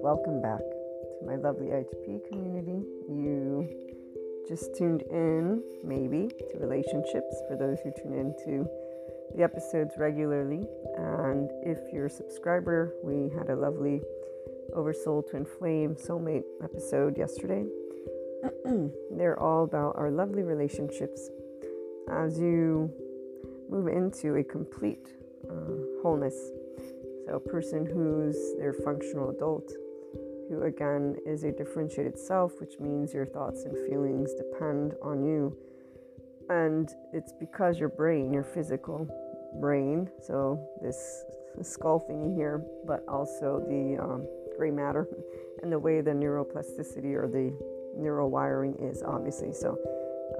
Welcome back to my lovely IHP community. You just tuned in, maybe, to relationships for those who tune into the episodes regularly. And if you're a subscriber, we had a lovely Oversoul Twin Flame Soulmate episode yesterday. They're all about our lovely relationships as you move into a complete uh, wholeness. So, a person who's their functional adult, who again is a differentiated self, which means your thoughts and feelings depend on you. And it's because your brain, your physical brain, so this skull thingy here, but also the um, gray matter and the way the neuroplasticity or the neural wiring is, obviously. So,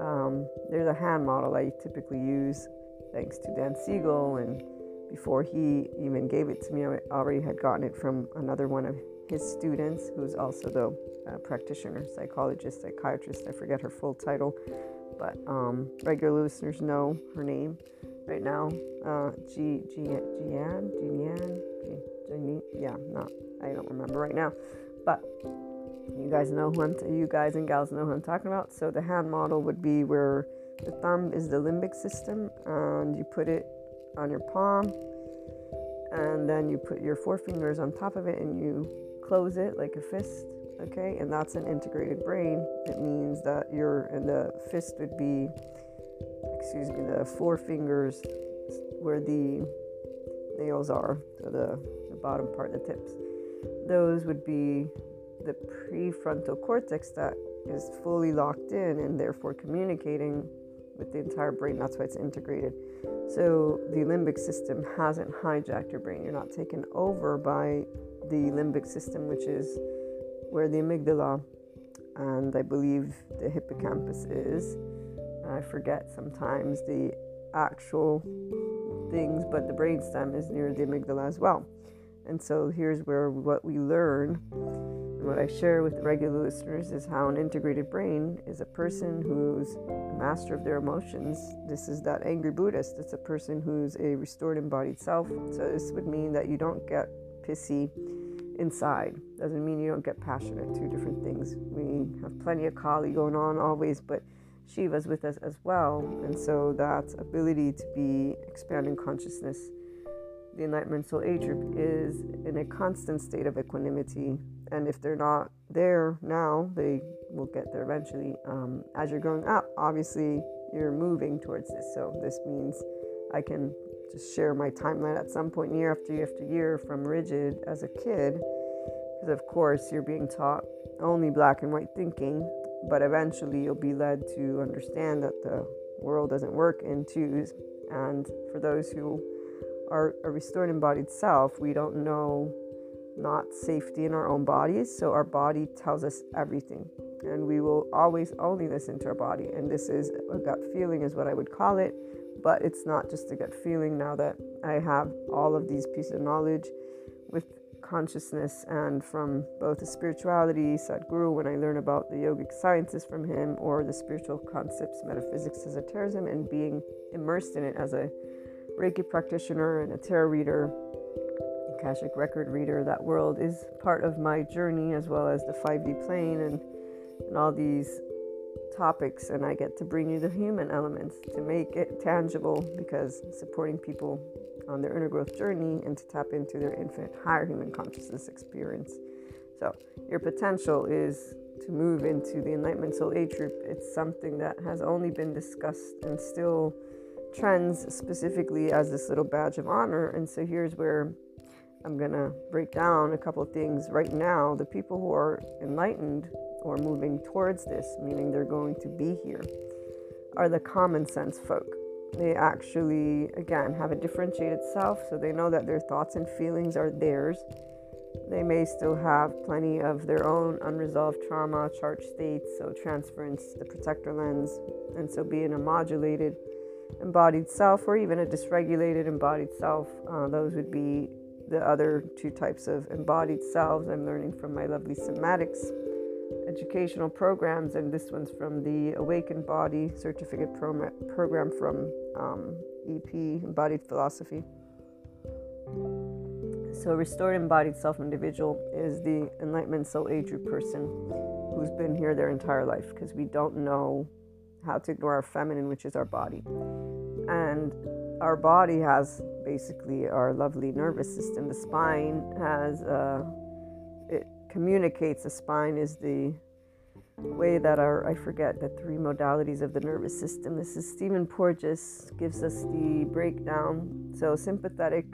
um, there's a hand model I typically use thanks to Dan Siegel. And before he even gave it to me, I already had gotten it from another one of his students, who's also the uh, practitioner, psychologist, psychiatrist. I forget her full title, but um, regular listeners know her name right now. Uh, G G Jian Jian G, yeah, no, I don't remember right now, but you guys know who I'm. T- you guys and gals know who I'm talking about. So the hand model would be where the thumb is the limbic system, and you put it on your palm, and then you put your forefingers on top of it, and you close it like a fist. Okay, and that's an integrated brain. It means that you're, and the fist would be, excuse me, the forefingers where the nails are, so the, the bottom part, the tips. Those would be the prefrontal cortex that is fully locked in and therefore communicating with the entire brain. That's why it's integrated. So the limbic system hasn't hijacked your brain. You're not taken over by the limbic system, which is where the amygdala and I believe the hippocampus is. I forget sometimes the actual things, but the brainstem is near the amygdala as well. And so here's where what we learn what I share with regular listeners is how an integrated brain is a person who's master of their emotions. This is that angry Buddhist. It's a person who's a restored embodied self. So this would mean that you don't get pissy inside. Doesn't mean you don't get passionate. Two different things. We have plenty of Kali going on always, but Shiva's with us as well. And so that ability to be expanding consciousness the Enlightenment Soul Age group is in a constant state of equanimity. And if they're not there now, they will get there eventually. Um, as you're growing up, obviously, you're moving towards this. So this means I can just share my timeline at some point, year after year after year, from rigid as a kid. Because, of course, you're being taught only black and white thinking. But eventually, you'll be led to understand that the world doesn't work in twos. And for those who are a restored embodied self, we don't know not safety in our own bodies. So our body tells us everything. And we will always only listen to our body. And this is a gut feeling, is what I would call it. But it's not just a gut feeling now that I have all of these pieces of knowledge with consciousness and from both the spirituality, Sadhguru, when I learn about the yogic sciences from him, or the spiritual concepts, metaphysics, esotericism, and being immersed in it as a Reiki practitioner and a tarot reader, Akashic record reader. That world is part of my journey as well as the 5D plane and, and all these topics. And I get to bring you the human elements to make it tangible because supporting people on their inner growth journey and to tap into their infinite higher human consciousness experience. So, your potential is to move into the Enlightenment Soul Age group. It's something that has only been discussed and still trends specifically as this little badge of honor. And so here's where I'm going to break down a couple of things right now. The people who are enlightened or moving towards this, meaning they're going to be here, are the common sense folk. They actually, again, have a differentiated self, so they know that their thoughts and feelings are theirs. They may still have plenty of their own unresolved trauma, charged states, so transference, the protector lens, and so being a modulated embodied self or even a dysregulated embodied self. Uh, those would be the other two types of embodied selves I'm learning from my lovely somatics educational programs, and this one's from the Awakened Body Certificate Program from um, EP, Embodied Philosophy. So, restored embodied self individual is the enlightenment soul age person who's been here their entire life because we don't know how to ignore our feminine, which is our body. And our body has basically our lovely nervous system. The spine has, uh, it communicates, the spine is the way that our, I forget the three modalities of the nervous system. This is Stephen Porges gives us the breakdown. So sympathetic,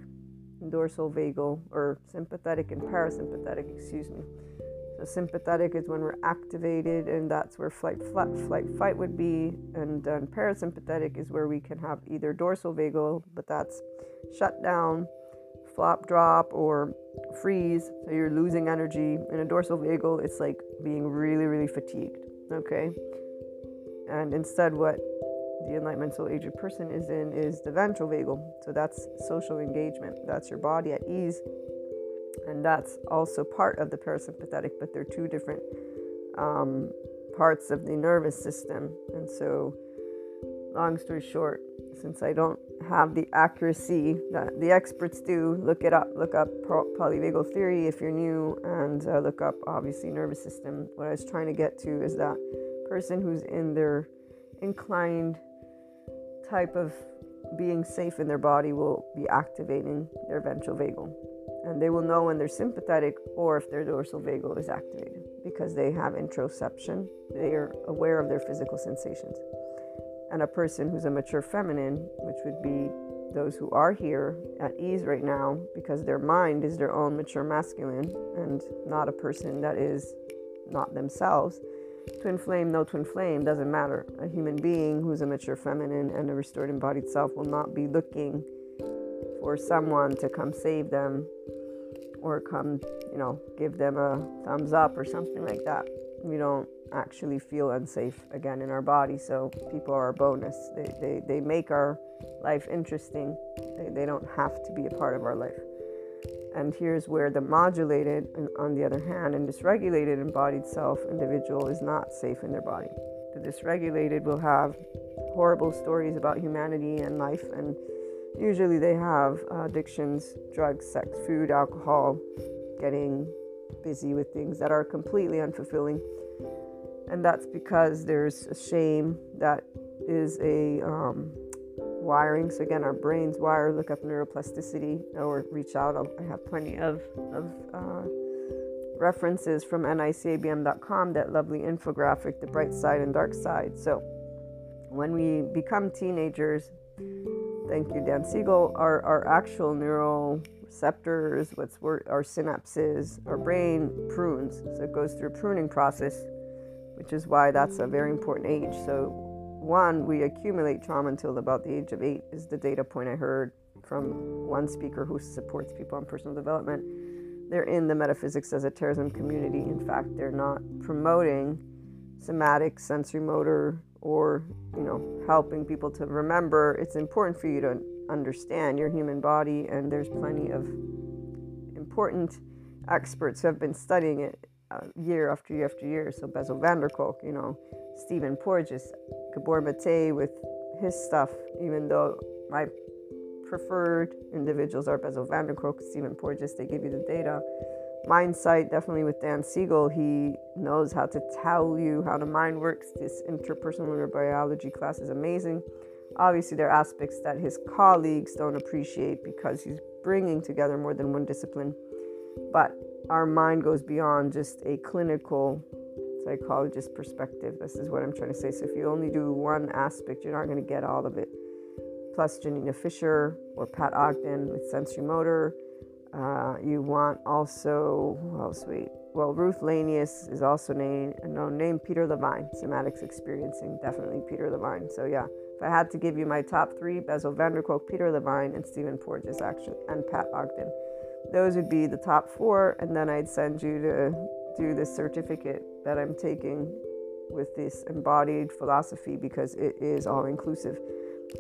dorsal vagal, or sympathetic and parasympathetic, excuse me. So sympathetic is when we're activated, and that's where flight, flight, flight, fight would be. And then parasympathetic is where we can have either dorsal vagal, but that's shut down, flop, drop, or freeze. So you're losing energy. In a dorsal vagal, it's like being really, really fatigued. Okay. And instead, what the enlightenment soul aged person is in is the ventral vagal. So that's social engagement. That's your body at ease and that's also part of the parasympathetic, but they're two different um, parts of the nervous system. And so, long story short, since I don't have the accuracy that the experts do, look it up. Look up polyvagal theory if you're new, and uh, look up obviously nervous system. What I was trying to get to is that person who's in their inclined type of being safe in their body will be activating their ventral vagal and they will know when they're sympathetic or if their dorsal vagal is activated because they have interoception. They are aware of their physical sensations. And a person who's a mature feminine, which would be those who are here at ease right now because their mind is their own mature masculine and not a person that is not themselves. Twin flame, no twin flame, doesn't matter. A human being who's a mature feminine and a restored embodied self will not be looking for someone to come save them or come, you know, give them a thumbs up or something like that. We don't actually feel unsafe again in our body, so people are a bonus. They, they, they make our life interesting, they, they don't have to be a part of our life. And here's where the modulated, on the other hand, and dysregulated embodied self individual is not safe in their body. The dysregulated will have horrible stories about humanity and life and Usually they have uh, addictions, drugs, sex, food, alcohol, getting busy with things that are completely unfulfilling. And that's because there's a shame that is a um, wiring. So, again, our brains wire. Look up neuroplasticity or reach out. I'll, i have plenty of, of uh, references from nicabm.com, that lovely infographic, the bright side and dark side. So, when we become teenagers, thank you, Dan Siegel, our, our actual neural receptors, what's our synapses, our brain prunes. So it goes through a pruning process, which is why that's a very important age. So, one, we accumulate trauma until about the age of eight, is the data point I heard from one speaker who supports people on personal development. They're in the metaphysics esotericism community. In fact, they're not promoting somatic sensorimotor or you know helping people to remember it's important for you to understand your human body and there's plenty of important experts who have been studying it uh, year after year after year so Bessel van der Kolk you know Stephen Porges Gabor Mate with his stuff even though my preferred individuals are Bessel van der Kolk Stephen Porges they give you the data Mindsight, definitely with Dan Siegel, he knows how to tell you how the mind works. This interpersonal neurobiology class is amazing. Obviously, there are aspects that his colleagues don't appreciate because he's bringing together more than one discipline. But our mind goes beyond just a clinical psychologist perspective. This is what I'm trying to say. So, if you only do one aspect, you're not going to get all of it. Plus, Janina Fisher or Pat Ogden with sensorimotor uh, you want also, well, sweet. Well, Ruth Lanius is also named, no, named Peter Levine, Somatics Experiencing, definitely Peter Levine. So, yeah, if I had to give you my top three, Bessel van der Kolk, Peter Levine, and Stephen Porges, actually, and Pat Ogden, those would be the top four. And then I'd send you to do this certificate that I'm taking with this embodied philosophy because it is all inclusive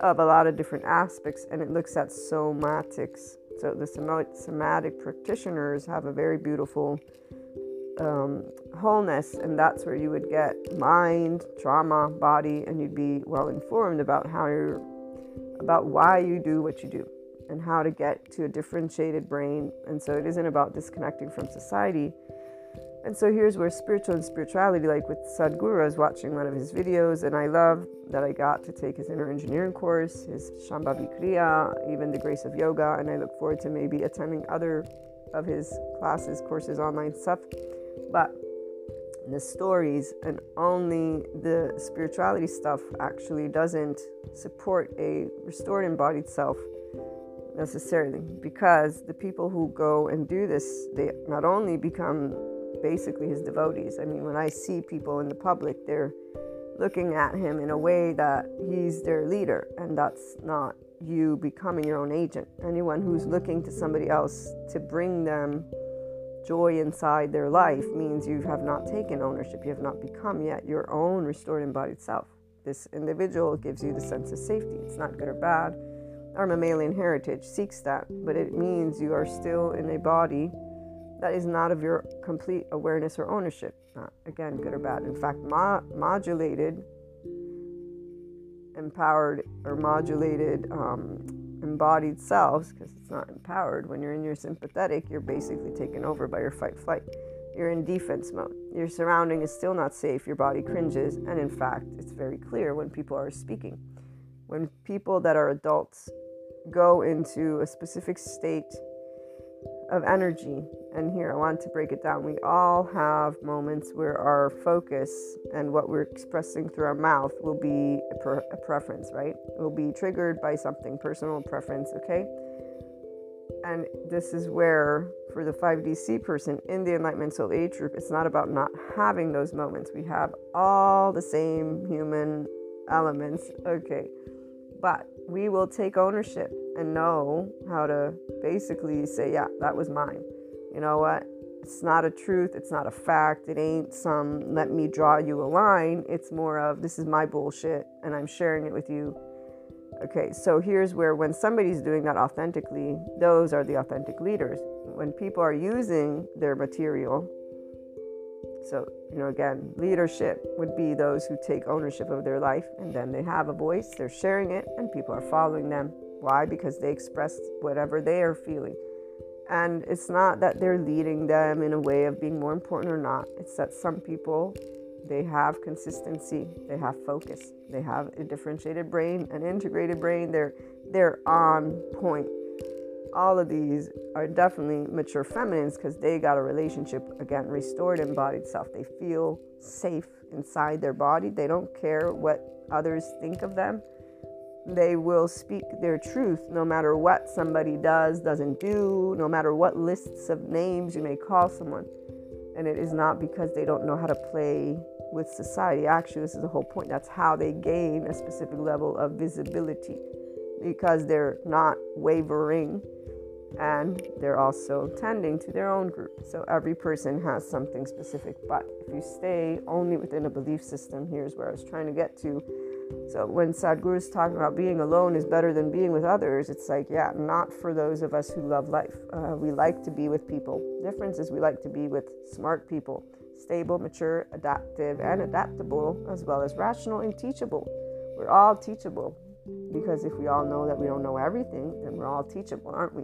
of a lot of different aspects and it looks at somatics so the somatic practitioners have a very beautiful um, wholeness, and that's where you would get mind, trauma, body, and you'd be well informed about how you're, about why you do what you do. And how to get to a differentiated brain. And so it isn't about disconnecting from society. And so here's where spiritual and spirituality, like with Sadhguru, I was watching one of his videos, and I love that I got to take his inner engineering course, his Shambhavi Kriya, even the Grace of Yoga, and I look forward to maybe attending other of his classes, courses, online stuff. But the stories and only the spirituality stuff actually doesn't support a restored embodied self necessarily because the people who go and do this they not only become basically his devotees i mean when i see people in the public they're looking at him in a way that he's their leader and that's not you becoming your own agent anyone who's looking to somebody else to bring them joy inside their life means you have not taken ownership. You have not become yet your own restored embodied self. This individual gives you the sense of safety. It's not good or bad. Our mammalian heritage seeks that, but it means you are still in a body that is not of your complete awareness or ownership. Not, again, good or bad. In fact, mo- modulated, empowered, or modulated um, embodied selves, because it's not empowered, when you're in your sympathetic, you're basically taken over by your fight flight. You're in defense mode. Your surrounding is still not safe. Your body cringes. And in fact, it's very clear when people are speaking. When people that are adults go into a specific state of energy. And here I want to break it down. We all have moments where our focus and what we're expressing through our mouth will be a, pre- a preference, right? It will be triggered by something personal preference, okay? And this is where, for the 5DC person in the Enlightenment Soul Age group, it's not about not having those moments. We have all the same human elements, okay? But we will take ownership and know how to basically say, yeah, that was mine. You know what? It's not a truth. It's not a fact. It ain't some let me draw you a line. It's more of this is my bullshit and I'm sharing it with you. Okay, so here's where when somebody's doing that authentically, those are the authentic leaders. When people are using their material, so, you know, again, leadership would be those who take ownership of their life and then they have a voice, they're sharing it, and people are following them. Why? Because they expressed whatever they are feeling. And it's not that they're leading them in a way of being more important or not. It's that some people, they have consistency, they have focus, they have a differentiated brain, an integrated brain. They're they're on point. All of these are definitely mature feminines because they got a relationship again, restored embodied self. They feel safe inside their body. They don't care what others think of them they will speak their truth no matter what somebody does, doesn't do, no matter what lists of names you may call someone. And it is not because they don't know how to play with society. Actually, this is the whole point. That's how they gain a specific level of visibility because they're not wavering and they're also tending to their own group. So every person has something specific. But if you stay only within a belief system, here's where I was trying to get to so when Sadhguru is talking about being alone is better than being with others, it's like, yeah, not for those of us who love life. Uh, we like to be with people. Difference is we like to be with smart people, stable, mature, adaptive, and adaptable, as well as rational and teachable. We're all teachable because if we all know that we don't know everything, then we're all teachable, aren't we?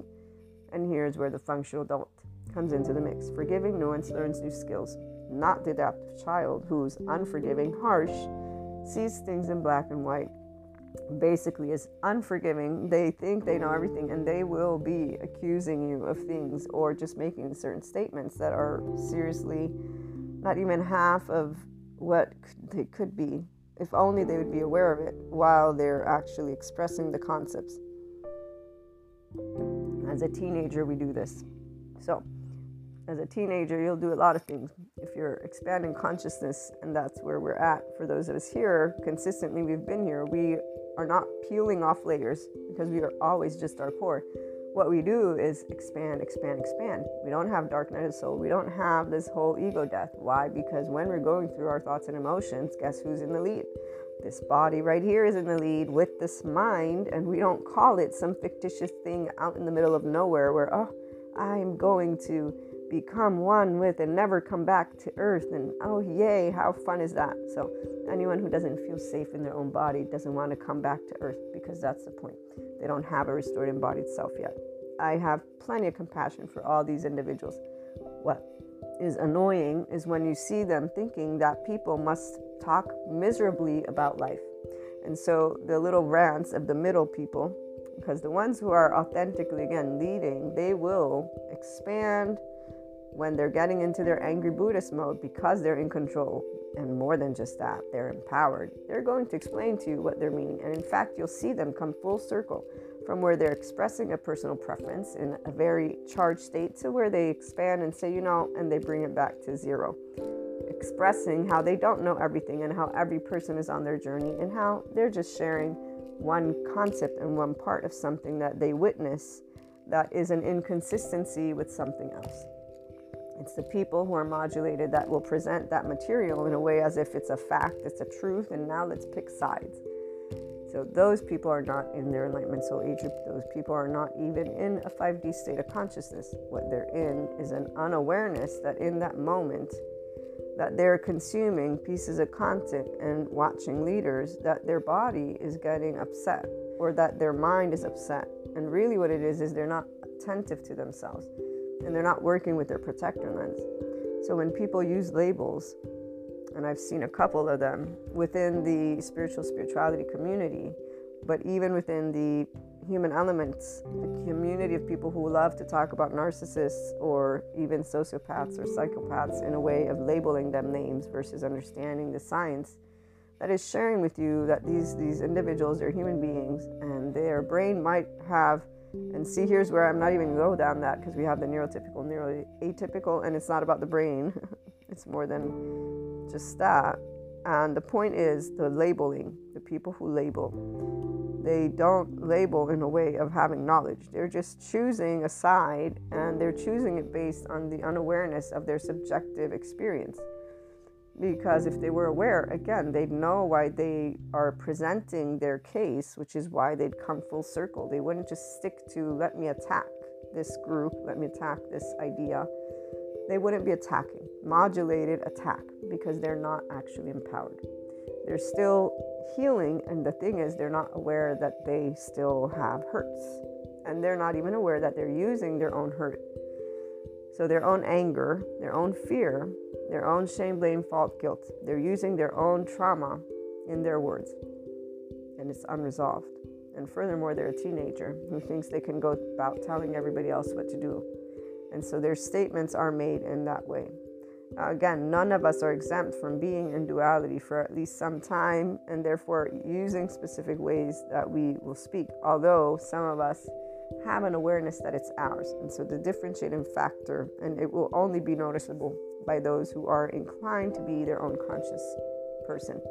And here's where the functional adult comes into the mix. Forgiving nuance learns new skills, not the adaptive child who's unforgiving, harsh, sees things in black and white, basically is unforgiving. They think they know everything and they will be accusing you of things or just making certain statements that are seriously not even half of what they could be. If only they would be aware of it while they're actually expressing the concepts. As a teenager, we do this. So, as a teenager, you'll do a lot of things. If you're expanding consciousness, and that's where we're at, for those of us here, consistently we've been here, we are not peeling off layers because we are always just our core. What we do is expand, expand, expand. We don't have dark night of soul. We don't have this whole ego death. Why? Because when we're going through our thoughts and emotions, guess who's in the lead? This body right here is in the lead with this mind, and we don't call it some fictitious thing out in the middle of nowhere where, oh, I'm going to become one with and never come back to earth. And oh, yay, how fun is that? So, anyone who doesn't feel safe in their own body doesn't want to come back to earth because that's the point. They don't have a restored embodied self yet. I have plenty of compassion for all these individuals. What is annoying is when you see them thinking that people must talk miserably about life. And so the little rants of the middle people, because the ones who are authentically, again, leading, they will expand when they're getting into their angry Buddhist mode because they're in control. And more than just that, they're empowered. They're going to explain to you what they're meaning. And in fact, you'll see them come full circle from where they're expressing a personal preference in a very charged state to where they expand and say, you know, and they bring it back to zero. Expressing how they don't know everything and how every person is on their journey and how they're just sharing one concept and one part of something that they witness that is an inconsistency with something else. It's the people who are modulated that will present that material in a way as if it's a fact, it's a truth, and now let's pick sides. So those people are not in their enlightenment soul group. Those people are not even in a 5D state of consciousness. What they're in is an unawareness that in that moment that they're consuming pieces of content and watching leaders that their body is getting upset or that their mind is upset. And really what it is is they're not attentive to themselves and they're not working with their protector lens. So when people use labels and I've seen a couple of them within the spiritual spirituality community, but even within the human elements, the community of people who love to talk about narcissists or even sociopaths or psychopaths in a way of labeling them names versus understanding the science that is sharing with you that these these individuals are human beings and their brain might have and see here's where I'm not even go down that because we have the neurotypical, neuroatypical, and it's not about the brain. it's more than just that. And the point is the labeling, the people who label. They don't label in a way of having knowledge. They're just choosing a side and they're choosing it based on the unawareness of their subjective experience. Because if they were aware, again, they'd know why they are presenting their case, which is why they'd come full circle. They wouldn't just stick to, let me attack this group, let me attack this idea they wouldn't be attacking. Modulated attack because they're not actually empowered. They're still healing, and the thing is, they're not aware that they still have hurts. And they're not even aware that they're using their own hurt. So, their own anger, their own fear, their own shame, blame, fault, guilt, they're using their own trauma in their words. And it's unresolved. And furthermore, they're a teenager who thinks they can go about telling everybody else what to do and so their statements are made in that way. Again, none of us are exempt from being in duality for at least some time and therefore using specific ways that we will speak, although some of us have an awareness that it's ours. And so the differentiating factor, and it will only be noticeable by those who are inclined to be their own conscious person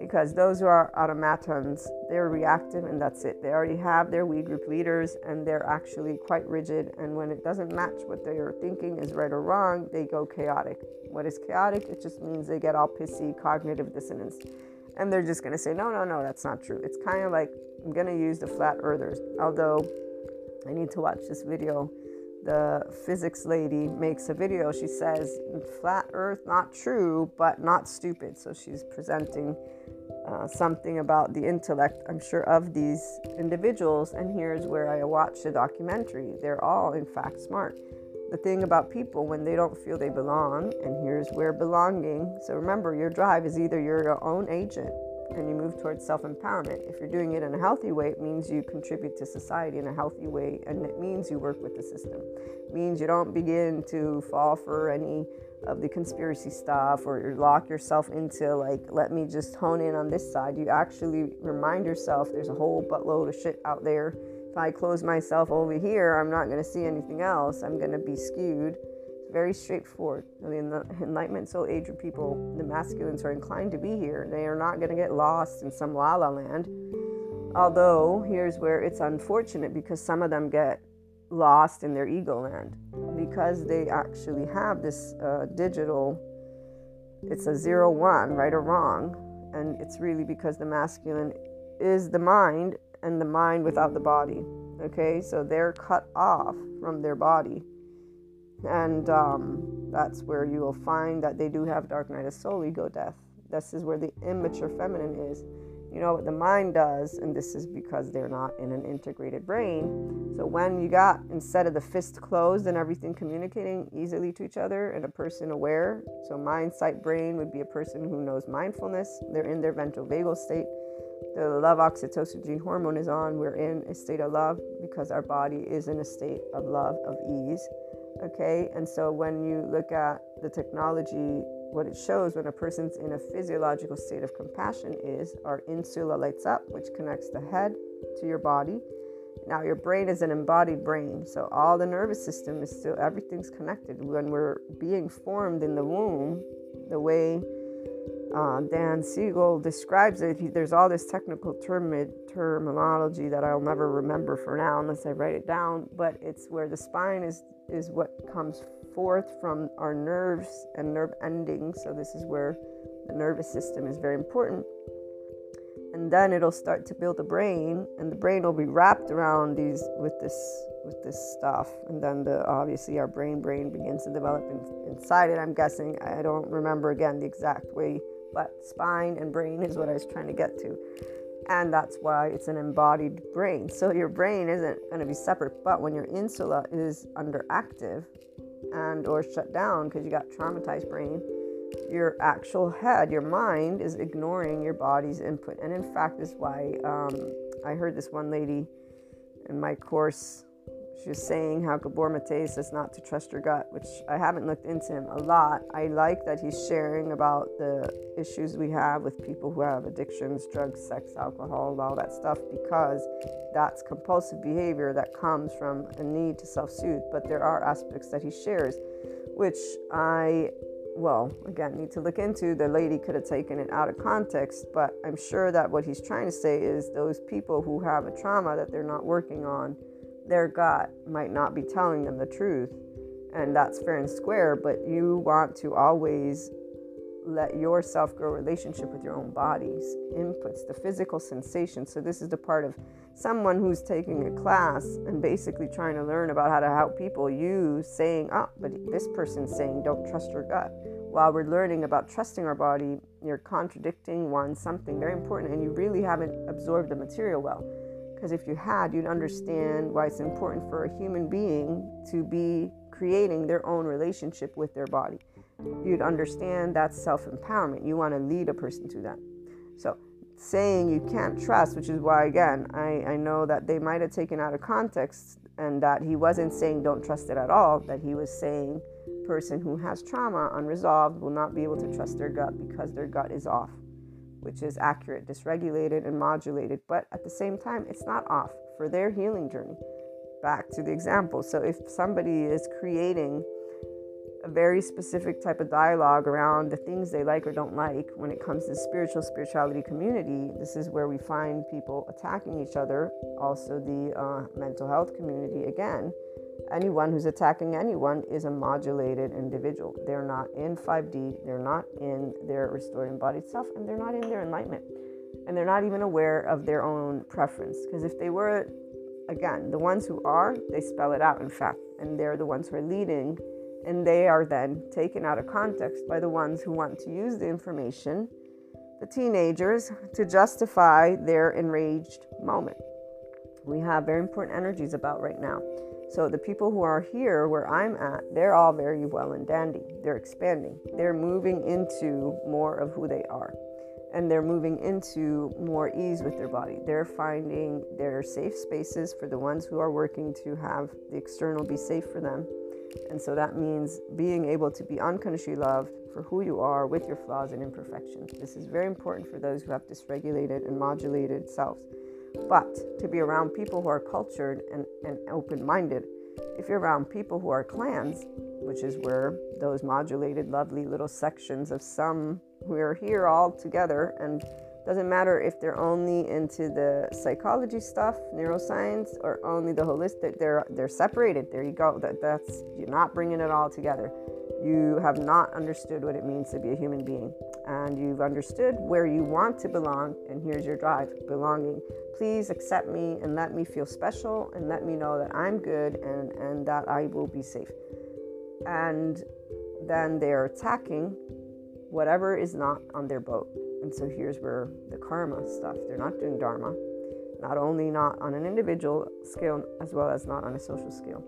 because those who are automatons, they're reactive and that's it. They already have their we group leaders and they're actually quite rigid. And when it doesn't match what they are thinking is right or wrong, they go chaotic. What is chaotic? It just means they get all pissy, cognitive dissonance. And they're just going to say, no, no, no, that's not true. It's kind of like I'm going to use the flat earthers. Although I need to watch this video the physics lady makes a video. She says, Flat Earth, not true, but not stupid. So she's presenting uh, something about the intellect, I'm sure, of these individuals. And here's where I watched the documentary. They're all, in fact, smart. The thing about people when they don't feel they belong, and here's where belonging. So remember, your drive is either you're your own agent and you move towards self empowerment. If you're doing it in a healthy way, it means you contribute to society in a healthy way, and it means you work with the system. It means you don't begin to fall for any of the conspiracy stuff or you lock yourself into like let me just hone in on this side you actually remind yourself there's a whole buttload of shit out there if i close myself over here i'm not going to see anything else i'm going to be skewed very straightforward. I mean the enlightenment soul age of people the masculines are inclined to be here. They are not going to get lost in some la la land. Although here's where it's unfortunate because some of them get lost in their ego land. Because they actually have this uh, digital it's a zero one right or wrong and it's really because the masculine is the mind and the mind without the body okay? So they're cut off from their body And um, that's where you will find that they do have dark night of soul, ego death. This is where the immature feminine is. You know what the mind does, and this is because they're not in an integrated brain. So when you got instead of the fist closed and everything communicating easily to each other and a person aware, so mind, sight, brain would be a person who knows mindfulness. They're in their ventral vagal state. The love oxytocin gene hormone is on. We're in a state of love because our body is in a state of love, of ease. Okay, and so when you look at the technology what it shows when a person's in a physiological state of compassion is our insula lights up, which connects the head to your body. Now, your brain is an embodied brain, so all the nervous system is still, everything's connected. When we're being formed in the womb, the way uh, Dan Siegel describes it, he, there's all this technical term, terminology that I'll never remember for now unless I write it down, but it's where the spine is, is what comes forth from our nerves and nerve endings. So, this is where the nervous system is very important. And then it'll start to build a brain, and the brain will be wrapped around these with this with this stuff. And then the obviously our brain brain begins to develop in, inside it. I'm guessing I don't remember again the exact way, but spine and brain is what I was trying to get to and that's why it's an embodied brain. So your brain isn't going to be separate, but when your insula is underactive, and or shut down because you got traumatized brain your actual head your mind is ignoring your body's input and in fact this is why um, i heard this one lady in my course she was saying how Gabor Mate says not to trust your gut, which I haven't looked into him a lot. I like that he's sharing about the issues we have with people who have addictions, drugs, sex, alcohol, all that stuff, because that's compulsive behavior that comes from a need to self soothe. But there are aspects that he shares, which I well, again, need to look into. The lady could have taken it out of context, but I'm sure that what he's trying to say is those people who have a trauma that they're not working on their gut might not be telling them the truth. And that's fair and square, but you want to always let yourself grow relationship with your own body's inputs, the physical sensation. So this is the part of someone who's taking a class and basically trying to learn about how to help people. You saying, "Oh, but this person's saying don't trust your gut." While we're learning about trusting our body, you're contradicting one something very important, and you really haven't absorbed the material well. Because if you had, you'd understand why it's important for a human being to be creating their own relationship with their body. You'd understand that's self empowerment. You want to lead a person to that. So, saying you can't trust, which is why, again, I, I know that they might have taken out of context and that he wasn't saying don't trust it at all, that he was saying person who has trauma unresolved will not be able to trust their gut because their gut is off which is accurate, dysregulated, and modulated, but at the same time, it's not off for their healing journey. Back to the example. So, if somebody is creating a very specific type of dialogue around the things they like or don't like when it comes to spiritual spirituality community, this is where we find people attacking each other. Also, the uh, mental health community again anyone who's attacking anyone is a modulated individual. They're not in 5D, they're not in their restored embodied self, and they're not in their enlightenment. And they're not even aware of their own preference. Because if they were, again, the ones who are, they spell it out, in fact, and they're the ones who are leading, and they are then taken out of context by the ones who want to use the information, the teenagers, to justify their enraged moment. We have very important energies about right now. So the people who are here where I'm at, they're all very well and dandy. They're expanding. They're moving into more of who they are. And they're moving into more ease with their body. They're finding their safe spaces for the ones who are working to have the external be safe for them. And so that means being able to be unconditionally loved for who you are with your flaws and imperfections. This is very important for those who have dysregulated and modulated selves. But to be around people who are cultured and, and open minded, if you're around people who are clans, which is where those modulated, lovely little sections of some we're here all together, and doesn't matter if they're only into the psychology stuff, neuroscience, or only the holistic, they're they're separated. There you go. That that's you're not bringing it all together. You have not understood what it means to be a human being, and you've understood where you want to belong. And here's your drive: belonging please accept me and let me feel special and let me know that I'm good and, and that I will be safe. and then they're attacking whatever is not on their boat. And so here's where the karma stuff, they're not doing dharma, not only not on an individual scale as well as not on a social scale.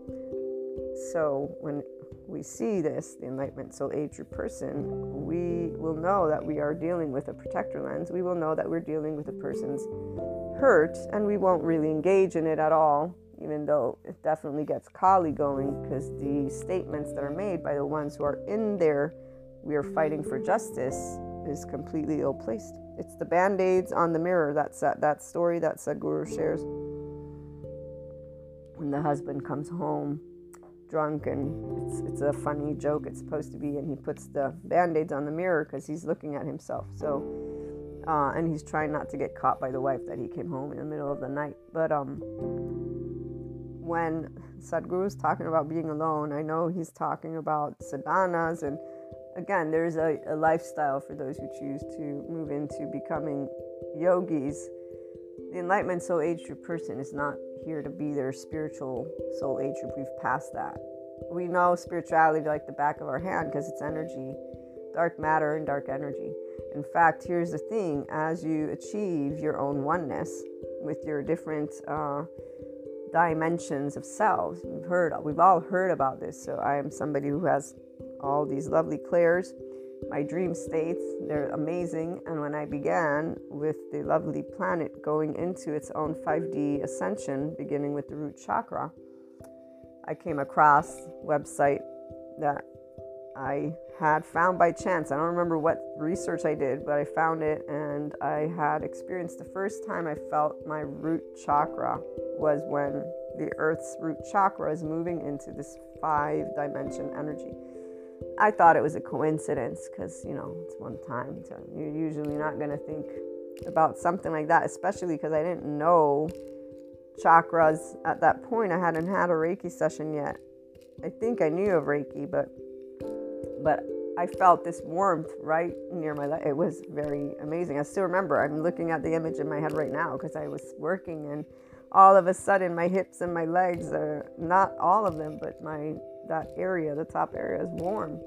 So when we see this, the enlightenment soul age true person, we will know that we are dealing with a protector lens. We will know that we're dealing with a person's hurt, and we won't really engage in it at all, even though it definitely gets Kali going because the statements that are made by the ones who are in there, we are fighting for justice, is completely ill placed. It's the band aids on the mirror. That's that, that story that Sadhguru shares. When the husband comes home drunk and it's, it's a funny joke, it's supposed to be, and he puts the band aids on the mirror because he's looking at himself. So, uh, and he's trying not to get caught by the wife that he came home in the middle of the night. But um, when Sadhguru is talking about being alone, I know he's talking about sadhanas and again, there's a, a, lifestyle for those who choose to move into becoming yogis. The enlightenment soul age true person is not here to be their spiritual soul age group. We've passed that. We know spirituality like the back of our hand because it's energy, dark matter and dark energy. In fact, here's the thing as you achieve your own oneness with your different uh, dimensions of selves, we've heard, we've all heard about this. So I am somebody who has all these lovely clairs, my dream states. They're amazing. And when I began with the lovely planet going into its own 5D ascension, beginning with the root chakra, I came across website that I had found by chance. I don't remember what research I did, but I found it and I had experienced the first time I felt my root chakra was when the earth's root chakra is moving into this five dimension energy. I thought it was a coincidence because, you know, it's one time. So you're usually not going to think about something like that, especially because I didn't know chakras at that point. I hadn't had a Reiki session yet. I think I knew of Reiki, but but I felt this warmth right near my leg. It was very amazing. I still remember. I'm looking at the image in my head right now because I was working and all of a sudden my hips and my legs are not all of them, but my that area, the top area, is warm.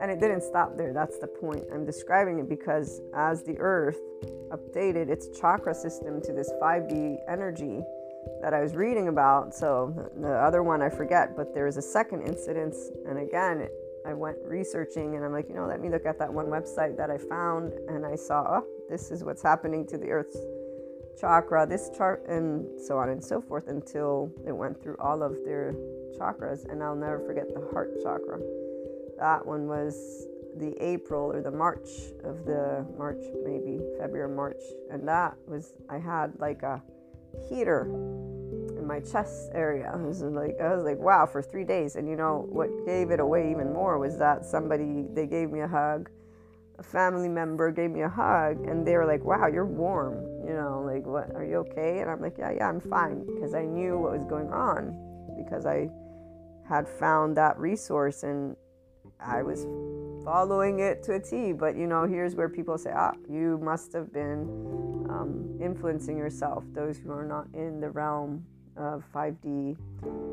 And it didn't stop there. That's the point. I'm describing it because as the earth updated its chakra system to this 5D energy that I was reading about, so the other one I forget, but there was a second incident. And again, I went researching and I'm like, you know, let me look at that one website that I found. And I saw, oh, this is what's happening to the earth's chakra, this chart, and so on and so forth until it went through all of their chakras. And I'll never forget the heart chakra. That one was the April or the March of the March, maybe February, March. And that was, I had like a heater in my chest area. I was like, I was like, wow, for three days. And you know what gave it away even more was that somebody, they gave me a hug a family member gave me a hug and they were like, wow, you're warm. You know, like, what, are you okay? And I'm like, yeah, yeah, I'm fine. Because I knew what was going on because I had found that resource and I was following it to a T. But, you know, here's where people say, ah, you must have been um, influencing yourself, those who are not in the realm of 5D,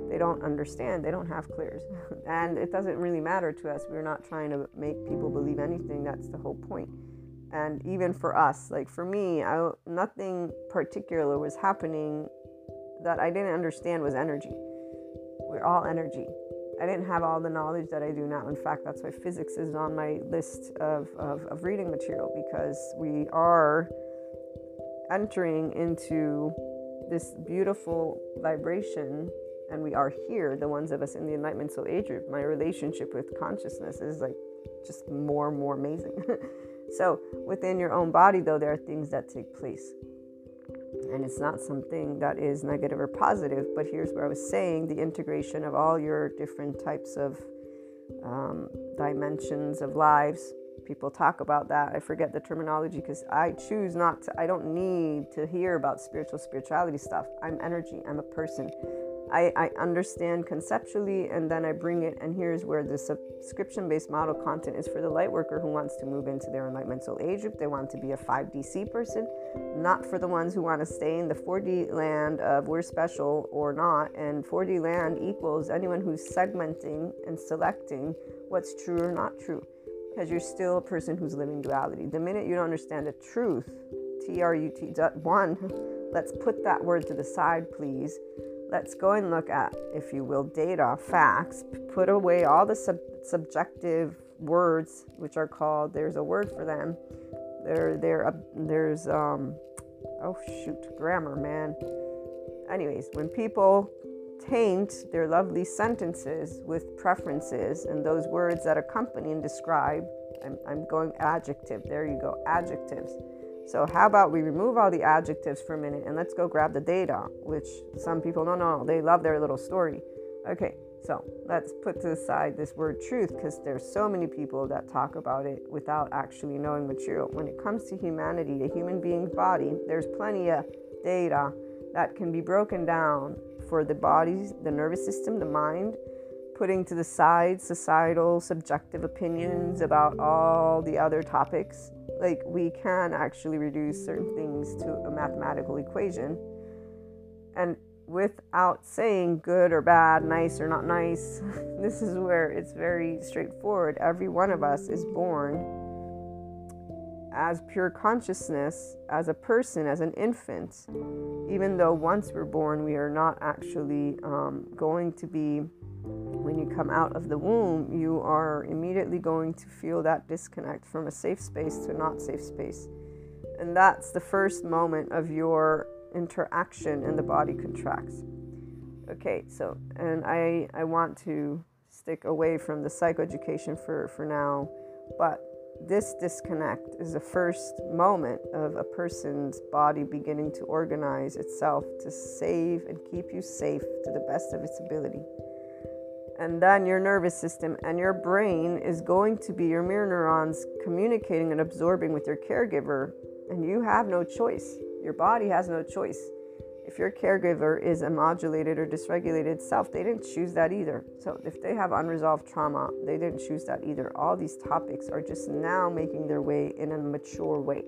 they don't understand. They don't have clairs. and it doesn't really matter to us. We're not trying to make people believe anything. That's the whole point. And even for us, like for me, I, nothing particular was happening that I didn't understand was energy. We're all energy. I didn't have all the knowledge that I do now. In fact, that's why physics is on my list of, of, of reading material because we are entering into this beautiful vibration and we are here the ones of us in the enlightenment soul age group my relationship with consciousness is like just more and more amazing so within your own body though there are things that take place and it's not something that is negative or positive but here's where i was saying the integration of all your different types of um, dimensions of lives people talk about that. I forget the terminology because I choose not to, I don't need to hear about spiritual spirituality stuff. I'm energy, I'm a person. I, I understand conceptually and then I bring it. And here's where the subscription based model content is for the light worker who wants to move into their enlightenment soul age if they want to be a 5DC person, not for the ones who want to stay in the 4D land of we're special or not. And 4D land equals anyone who's segmenting and selecting what's true or not true because you're still a person who's living duality. The minute you don't understand the truth, T R U T, one, let's put that word to the side, please. Let's go and look at, if you will, data, facts, put away all the sub- subjective words, which are called, there's a word for them. There, there, uh, there's, um, oh shoot, grammar, man. Anyways, when people taint their lovely sentences with preferences and those words that accompany and describe. I'm, I'm going adjective. There you go, adjectives. So, how about we remove all the adjectives for a minute and let's go grab the data, which some people, no, no, they love their little story. Okay, so let's put to the side this word truth because there's so many people that talk about it without actually knowing material. When it comes to humanity, a human being's body, there's plenty of data that can be broken down for the body, the nervous system, the mind, putting to the side societal subjective opinions about all the other topics. Like, we can actually reduce certain things to a mathematical equation. And without saying good or bad, nice or not nice, this is where it's very straightforward. Every one of us is born as pure consciousness, as a person, as an infant, even though once we're born, we are not actually um, going to be, when you come out of the womb, you are immediately going to feel that disconnect from a safe space to not safe space. And that's the first moment of your interaction, and the body contracts. Okay, so, and I, I want to stick away from the psychoeducation for, for now, but this disconnect is the first moment of a person's body beginning to organize itself to save and keep you safe to the best of its ability. And then your nervous system and your brain is going to be your mirror neurons communicating and absorbing with your caregiver, and you have no choice. Your body has no choice if your caregiver is a modulated or dysregulated self, they didn't choose that either. So if they have unresolved trauma, they didn't choose that either. All these topics are just now making their way in a mature way.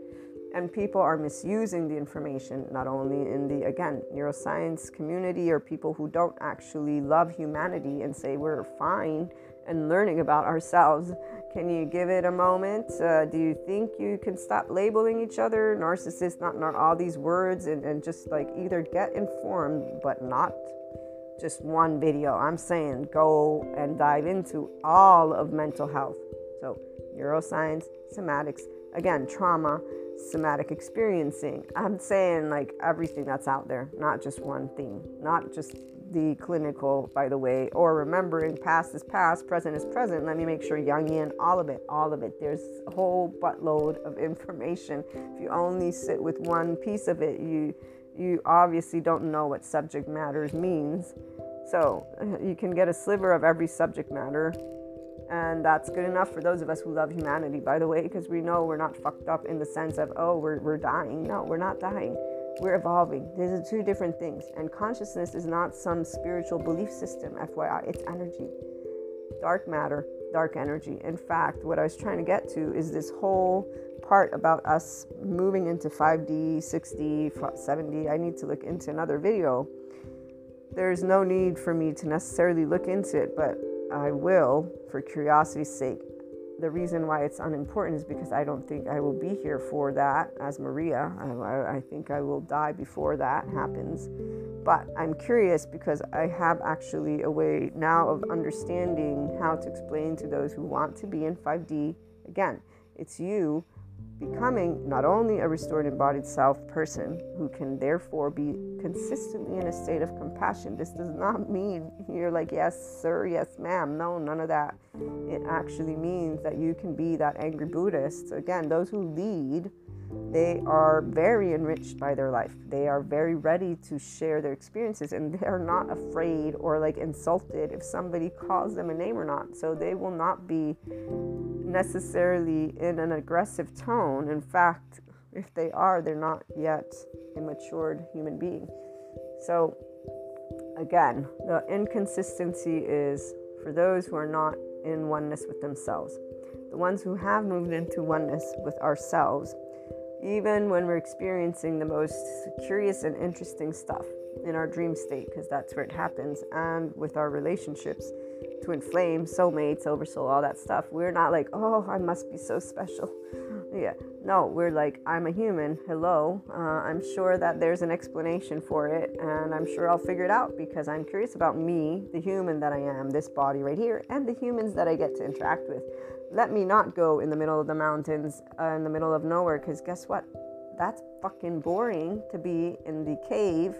And people are misusing the information, not only in the, again, neuroscience community or people who don't actually love humanity and say we're fine and learning about ourselves. Can you give it a moment? Uh, do you think you can stop labeling each other, narcissist, not, not all these words, and, and just like either get informed, but not just one video? I'm saying go and dive into all of mental health. So, neuroscience, somatics, again, trauma, somatic experiencing. I'm saying like everything that's out there, not just one thing, not just the clinical, by the way, or remembering past is past, present is present. Let me make sure Jungian, all of it, all of it. There's a whole buttload of information. If you only sit with one piece of it, you you obviously don't know what subject matters means. So you can get a sliver of every subject matter, and that's good enough for those of us who love humanity, by the way, because we know we're not fucked up in the sense of, oh, we're, we're dying. No, we're not dying we're evolving. These are two different things. And consciousness is not some spiritual belief system, FYI, it's energy. Dark matter, dark energy. In fact, what I was trying to get to is this whole part about us moving into 5D, 6D, 7D. I need to look into another video. There's no need for me to necessarily look into it, but I will for curiosity's sake the reason why it's unimportant is because I don't think I will be here for that as Maria. I, I, think I will die before that happens. But I'm curious because I have actually a way now of understanding how to explain to those who want to be in 5D. Again, it's you becoming not only a restored embodied self person who can therefore be consistently in a state of compassion. This does not mean you're like, yes, sir, yes, ma'am. No, none of that. It actually means that you can be that angry Buddhist. So Again, those who lead they are very enriched by their life. They are very ready to share their experiences and they're not afraid or like insulted if somebody calls them a name or not. So they will not be necessarily in an aggressive tone. In fact, if they are, they're not yet a matured human being. So again, the inconsistency is for those who are not in oneness with themselves. The ones who have moved into oneness with ourselves, even when we're experiencing the most curious and interesting stuff in our dream state, because that's where it happens, and with our relationships, twin flame, soulmates, oversoul, all that stuff, we're not like, oh, I must be so special. Yeah, no, we're like, I'm a human. Hello. Uh, I'm sure that there's an explanation for it, and I'm sure I'll figure it out because I'm curious about me, the human that I am, this body right here, and the humans that I get to interact with. Let me not go in the middle of the mountains, uh, in the middle of nowhere, because guess what? That's fucking boring to be in the cave.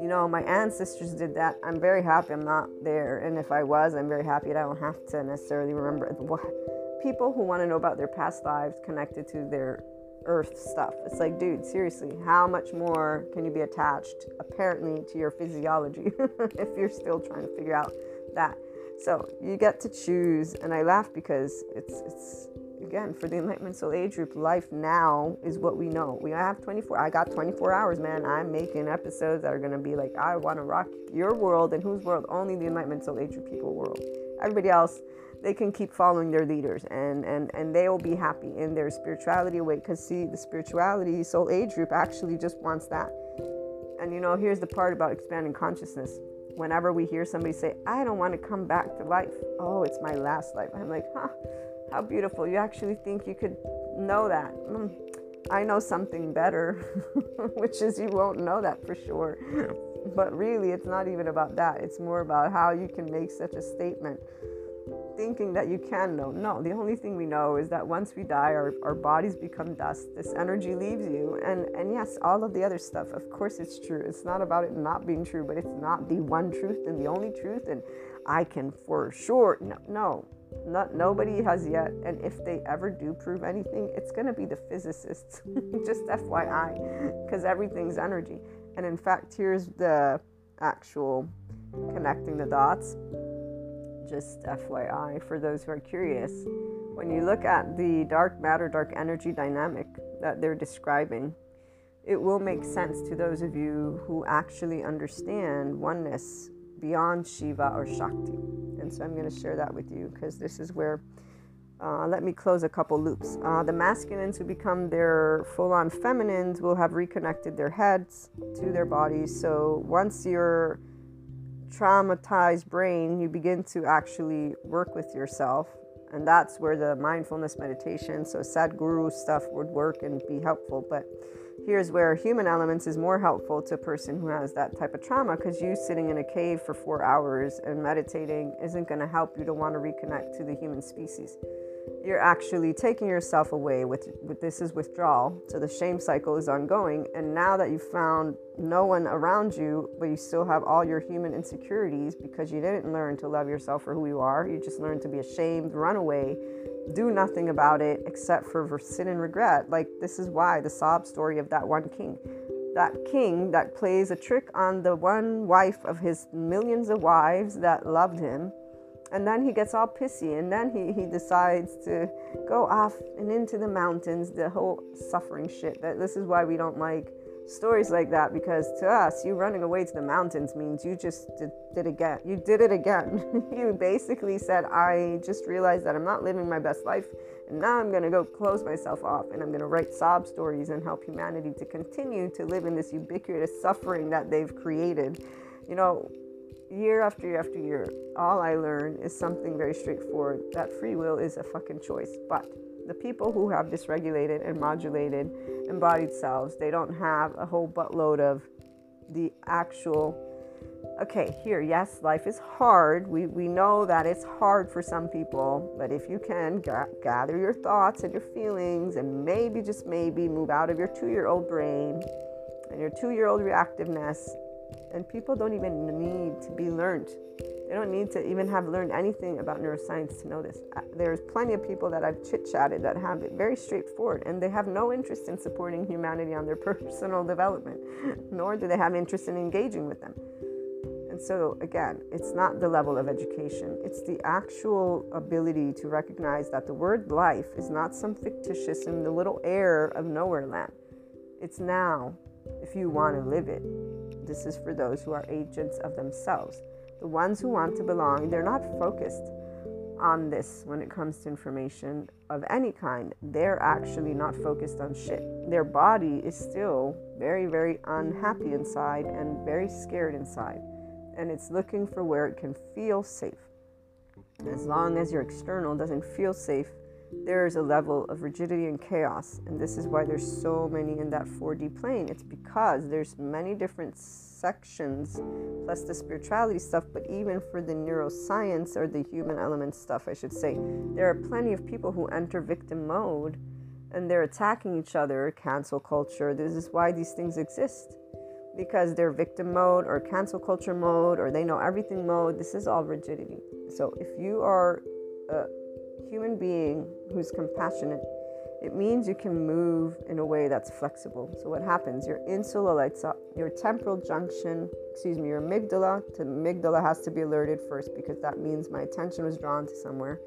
You know, my ancestors did that. I'm very happy I'm not there. And if I was, I'm very happy that I don't have to necessarily remember what people who want to know about their past lives connected to their earth stuff. It's like, dude, seriously, how much more can you be attached apparently to your physiology if you're still trying to figure out that? So you get to choose, and I laugh because it's it's again for the Enlightenment Soul Age group. Life now is what we know. We have 24. I got 24 hours, man. I'm making episodes that are gonna be like, I want to rock your world, and whose world? Only the Enlightenment Soul Age group people world. Everybody else they can keep following their leaders and and and they will be happy in their spirituality way because see the spirituality soul age group actually just wants that and you know here's the part about expanding consciousness whenever we hear somebody say i don't want to come back to life oh it's my last life i'm like huh how beautiful you actually think you could know that mm, i know something better which is you won't know that for sure but really it's not even about that it's more about how you can make such a statement thinking that you can know. No, the only thing we know is that once we die, our, our bodies become dust. This energy leaves you. And, and yes, all of the other stuff, of course, it's true. It's not about it not being true, but it's not the one truth and the only truth. And I can for sure, no, no. Not, nobody has yet, and if they ever do prove anything, it's going to be the physicists. Just FYI, because everything's energy. And in fact, here's the actual connecting the dots just FYI for those who are curious. When you look at the dark matter, dark energy dynamic that they're describing, it will make sense to those of you who actually understand oneness beyond Shiva or Shakti. And so I'm going to share that with you because this is where, uh, let me close a couple loops. Uh, the masculines who become their full on feminines will have reconnected their heads to their bodies. So once you're traumatized brain, you begin to actually work with yourself. And that's where the mindfulness meditation, so Sadhguru stuff would work and be helpful. But here's where human elements is more helpful to a person who has that type of trauma because you sitting in a cave for four hours and meditating isn't going to help you to want to reconnect to the human species. You're actually taking yourself away with, with this is withdrawal so the shame cycle is ongoing and now that you've found no one around you but you still have all your human insecurities because you didn't learn to love yourself for who you are you just learned to be ashamed run away do nothing about it except for sin and regret. Like this is why the sob story of that one king. That king that plays a trick on the one wife of his millions of wives that loved him and then he gets all pissy and then he, he decides to go off and into the mountains the whole suffering shit that this is why we don't like stories like that because to us you running away to the mountains means you just did, did again you did it again you basically said i just realized that i'm not living my best life and now i'm going to go close myself off and i'm going to write sob stories and help humanity to continue to live in this ubiquitous suffering that they've created you know year after year after year, all I learn is something very straightforward that free will is a fucking choice. But the people who have dysregulated and modulated embodied selves, they don't have a whole buttload of the actual. Okay, here, yes, life is hard. We, we know that it's hard for some people, but if you can ga- gather your thoughts and your feelings and maybe, just maybe, move out of your two year old brain and your two year old reactiveness and people don't even need to be learned. They don't need to even have learned anything about neuroscience to know this. Uh, there's plenty of people that I've chit chatted that have it very straightforward, and they have no interest in supporting humanity on their personal development, nor do they have interest in engaging with them. And so, again, it's not the level of education, it's the actual ability to recognize that the word life is not some fictitious in the little air of nowhere land. It's now if you want to live it This is for those who are agents of themselves. The ones who want to belong, they're not focused on this when it comes to information of any kind. They're actually not focused on shit. Their body is still very, very unhappy inside and very scared inside. And it's looking for where it can feel safe. As long as your external doesn't feel safe, there is a level of rigidity and chaos. And this is why there's so many in that 4D plane. It's because there's many different sections plus the spirituality stuff, but even for the neuroscience or the human element stuff, I should say, there are plenty of people who enter victim mode and they're attacking each other, cancel culture. This is why these things exist because they're victim mode or cancel culture mode or they know everything mode. This is all rigidity. So if you are a human being who's compassionate, it means you can move in a way that's flexible. So what happens? Your insula lights up, uh, your temporal junction, excuse me, your amygdala, to amygdala has to be alerted first because that means my attention was drawn to somewhere.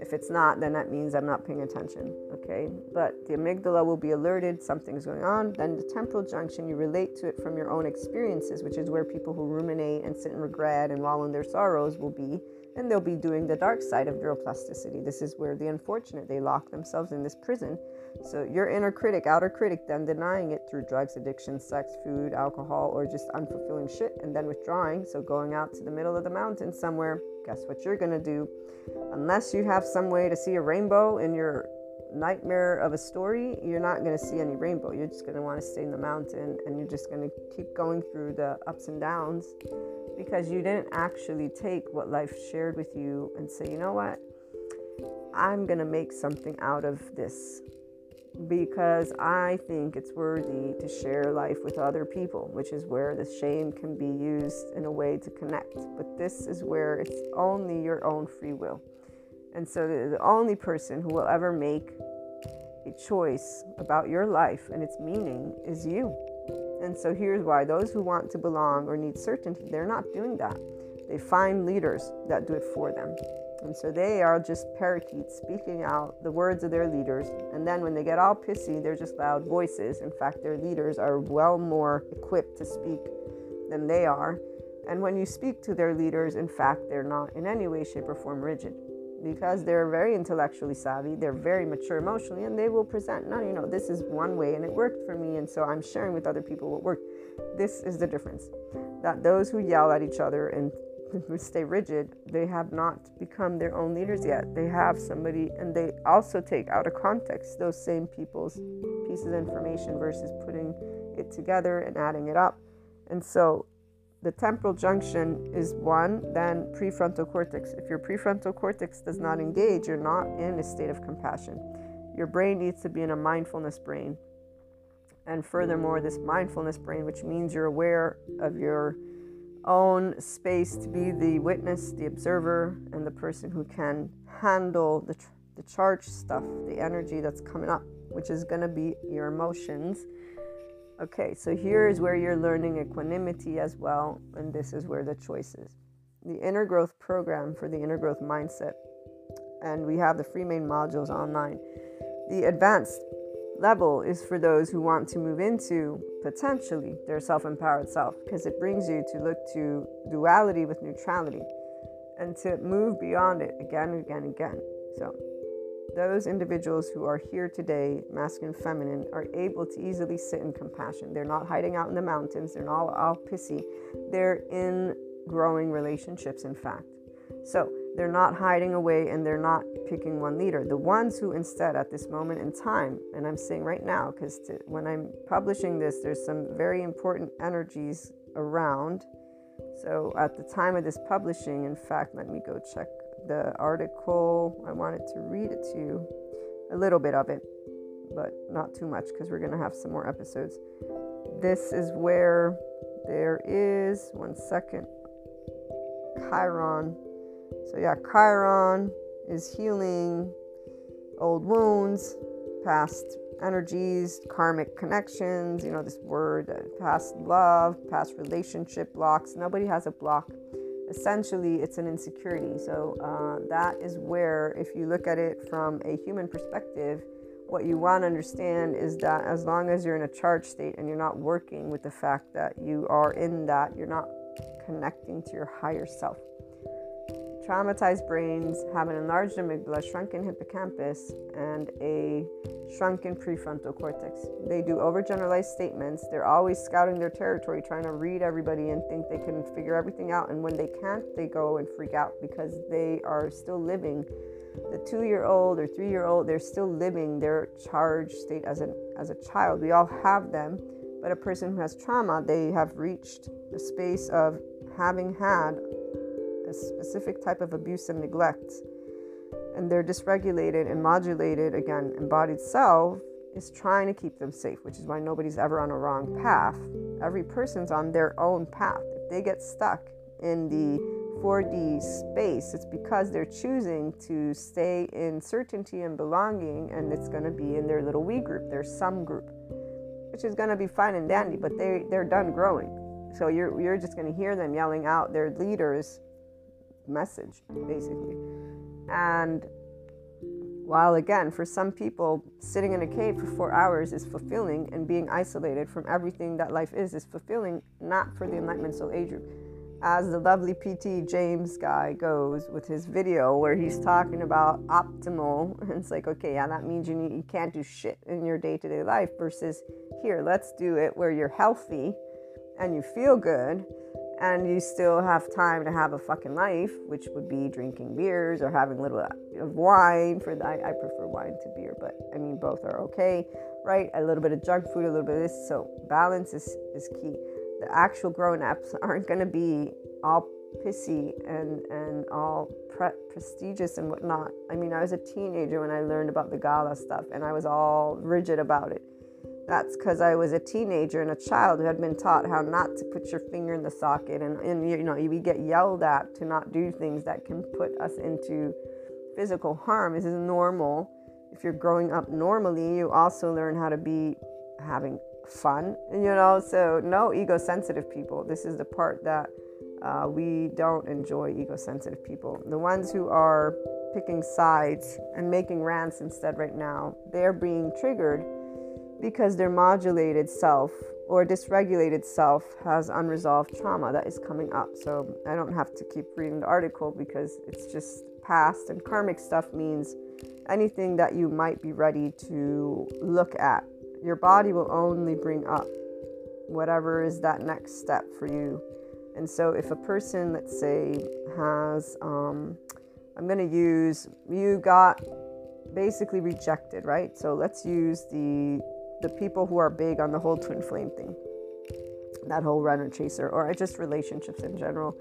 If it's not, then that means I'm not paying attention. Okay. But the amygdala will be alerted, something's going on. Then the temporal junction, you relate to it from your own experiences, which is where people who ruminate and sit in regret and wallow in their sorrows will be and they'll be doing the dark side of neuroplasticity. This is where the unfortunate they lock themselves in this prison. So your inner critic, outer critic, then denying it through drugs, addiction, sex, food, alcohol, or just unfulfilling shit, and then withdrawing. So going out to the middle of the mountain somewhere, guess what you're gonna do? Unless you have some way to see a rainbow in your nightmare of a story, you're not going to see any rainbow. You're just going to want to stay in the mountain and you're just going to keep going through the ups and downs because you didn't actually take what life shared with you and say, you know what? I'm going to make something out of this because I think it's worthy to share life with other people, which is where the shame can be used in a way to connect. But this is where it's only your own free will. And so the only person who will ever make a choice about your life and its meaning is you. And so here's why those who want to belong or need certainty, they're not doing that. They find leaders that do it for them. And so they are just parakeets speaking out the words of their leaders. And then when they get all pissy, they're just loud voices. In fact, their leaders are well more equipped to speak than they are. And when you speak to their leaders, in fact, they're not in any way, shape, or form rigid because they're very intellectually savvy, they're very mature emotionally, and they will present, no, you know, this is one way and it worked for me, and so I'm sharing with other people what worked. This is the difference. That those who yell at each other and stay rigid, they have not become their own leaders yet. They have somebody, and they also take out of context those same people's pieces of information versus putting it together and adding it up. And so the temporal junction is one, then prefrontal cortex. If your prefrontal cortex does not engage, you're not in a state of compassion. Your brain needs to be in a mindfulness brain. And furthermore, this mindfulness brain, which means you're aware of your own space to be the witness, the observer, and the person who can handle the, the charged stuff, the energy that's coming up, which is going to be your emotions Okay, so here is where you're learning equanimity as well, and this is where the choice is. The inner growth program for the inner growth mindset, and we have the free main modules online. The advanced level is for those who want to move into potentially their self empowered self because it brings you to look to duality with neutrality and to move beyond it again and again and again. So, those individuals who are here today, masculine, feminine, are able to easily sit in compassion. They're not hiding out in the mountains, they're not all pissy. They're in growing relationships, in fact. So they're not hiding away and they're not picking one leader. The ones who, instead, at this moment in time, and I'm saying right now, because when I'm publishing this, there's some very important energies around. So at the time of this publishing, in fact, let me go check the article. I wanted to read it to you, a little bit of it, but not too much because we're going to have some more episodes. This is where there is, one second, Chiron. So, yeah, Chiron is healing old wounds, past energies, karmic connections, you know, this word, uh, past love, past relationship blocks. Nobody has a block essentially it's an insecurity. So uh, that is where, if you look at it from a human perspective, what you want to understand is that as long as you're in a charge state and you're not working with the fact that you are in that, you're not connecting to your higher self. Traumatized brains have an enlarged amygdala, shrunken hippocampus, and a shrunken prefrontal cortex. They do overgeneralized statements. They're always scouting their territory, trying to read everybody and think they can figure everything out. And when they can't, they go and freak out because they are still living. The two year old or three year old, they're still living their charge state as, an, as a child. We all have them, but a person who has trauma, they have reached the space of having had a specific type of abuse and neglect, and they're dysregulated and modulated, again, embodied self is trying to keep them safe, which is why nobody's ever on a wrong path. Every person's on their own path. If they get stuck in the 4D space, it's because they're choosing to stay in certainty and belonging, and it's going to be in their little we group, their some group, which is going to be fine and dandy, but they, they're done growing. So you're, you're just going to hear them yelling out their leaders' message, basically. And while again, for some people, sitting in a cave for four hours is fulfilling and being isolated from everything that life is is fulfilling, not for the Enlightenment Soul Age group. As the lovely PT James guy goes with his video where he's talking about optimal, and it's like, okay, yeah, that means you need you can't do shit in your day-to-day life versus here, let's do it where you're healthy and you feel good and you still have time to have a fucking life, which would be drinking beers or having a little of wine. For I, I prefer wine to beer, but I mean both are okay, right? A little bit of junk food, a little bit of this. So balance is is key. The actual grown ups aren't going to be all pissy and and all pre- prestigious and whatnot. I mean, I was a teenager when I learned about the gala stuff, and I was all rigid about it that's because I was a teenager and a child who had been taught how not to put your finger in the socket, and, and you know we get yelled at to not do things that can put us into physical harm. This is normal. If you're growing up normally, you also learn how to be having fun, And you know. So no ego-sensitive people. This is the part that uh, we don't enjoy ego-sensitive people. The ones who are picking sides and making rants instead right now, they're being triggered because their modulated self or dysregulated self has unresolved trauma that is coming up. So I don't have to keep reading the article because it's just past and karmic stuff means anything that you might be ready to look at. Your body will only bring up whatever is that next step for you. And so if a person, let's say, has, um, I'm going to use, you got basically rejected, right? So let's use the the people who are big on the whole twin flame thing, that whole runner chaser, or just relationships in general.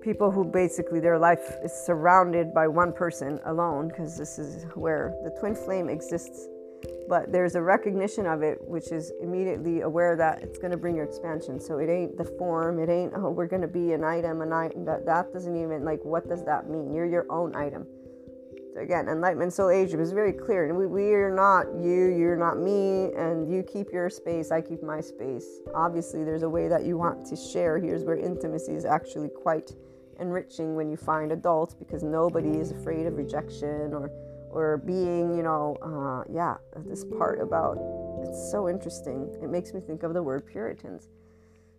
People who basically their life is surrounded by one person alone, because this is where the twin flame exists. But there's a recognition of it, which is immediately aware that it's going to bring your expansion. So it ain't the form, it ain't, oh, we're going to be an item, an item. That, that doesn't even, like, what does that mean? You're your own item again, enlightenment soul age is very clear. And we, we are not you, you're not me, and you keep your space, I keep my space. Obviously, there's a way that you want to share. Here's where intimacy is actually quite enriching when you find adults because nobody is afraid of rejection or or being, you know, uh, yeah, this part about it's so interesting. It makes me think of the word Puritans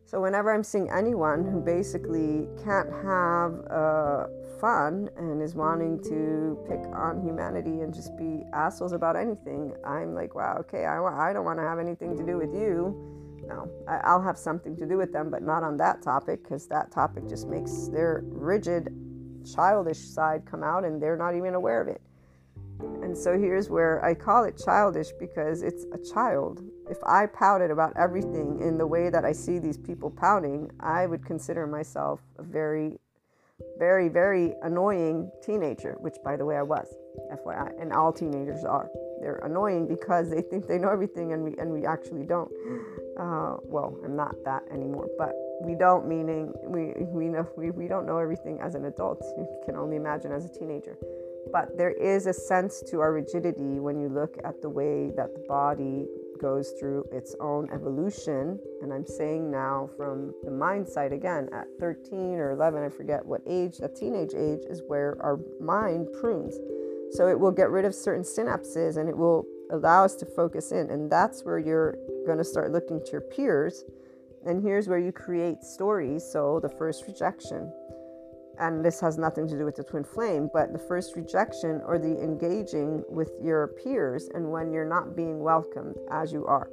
so whenever I'm seeing anyone who basically can't have uh, fun and is wanting to pick on humanity and just be assholes about anything, I'm like, wow, okay, I, I don't want to have anything to do with you. No, I, will have something to do with them, but not on that topic because that topic just makes their rigid, childish side come out and they're not even aware of it. And so here's where I call it childish because it's a child. If I pouted about everything in the way that I see these people pouting, I would consider myself a very, very, very annoying teenager, which by the way I was, FYI, and all teenagers are. They're annoying because they think they know everything and we and we actually don't. Uh, well, I'm not that anymore, but we don't meaning we we know we, we don't know everything as an adult. You can only imagine as a teenager. But there is a sense to our rigidity when you look at the way that the body goes through its own evolution. And I'm saying now from the mind side again, at 13 or 11, I forget what age, that teenage age is where our mind prunes. So it will get rid of certain synapses and it will allow us to focus in. And that's where you're going to start looking to your peers. And here's where you create stories. So the first rejection, and this has nothing to do with the twin flame, but the first rejection or the engaging with your peers and when you're not being welcomed as you are.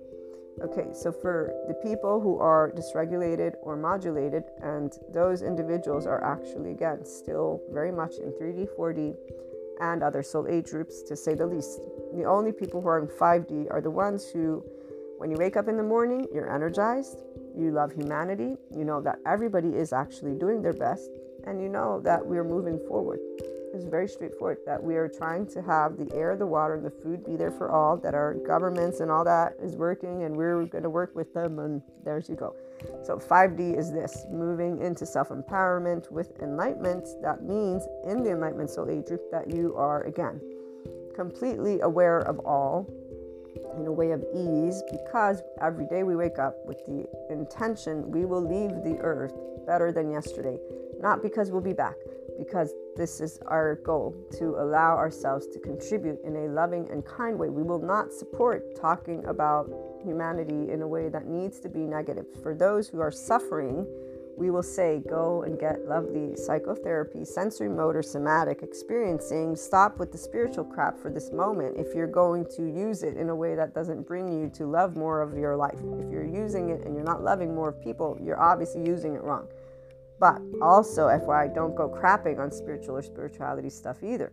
Okay, so for the people who are dysregulated or modulated, and those individuals are actually, again, still very much in 3D, 4D, and other soul age groups, to say the least. The only people who are in 5D are the ones who, when you wake up in the morning, you're energized, you love humanity, you know that everybody is actually doing their best, and you know that we're moving forward. It's very straightforward that we are trying to have the air, the water, and the food be there for all, that our governments and all that is working, and we're going to work with them, and there you go. So, 5D is this moving into self empowerment with enlightenment. That means in the Enlightenment Soul Age group that you are, again, completely aware of all in a way of ease because every day we wake up with the intention we will leave the earth better than yesterday. Not because we'll be back, because this is our goal to allow ourselves to contribute in a loving and kind way. We will not support talking about humanity in a way that needs to be negative. For those who are suffering, we will say go and get lovely psychotherapy, sensorimotor, somatic experiencing. Stop with the spiritual crap for this moment if you're going to use it in a way that doesn't bring you to love more of your life. If you're using it and you're not loving more of people, you're obviously using it wrong. But also, FYI, don't go crapping on spiritual or spirituality stuff either.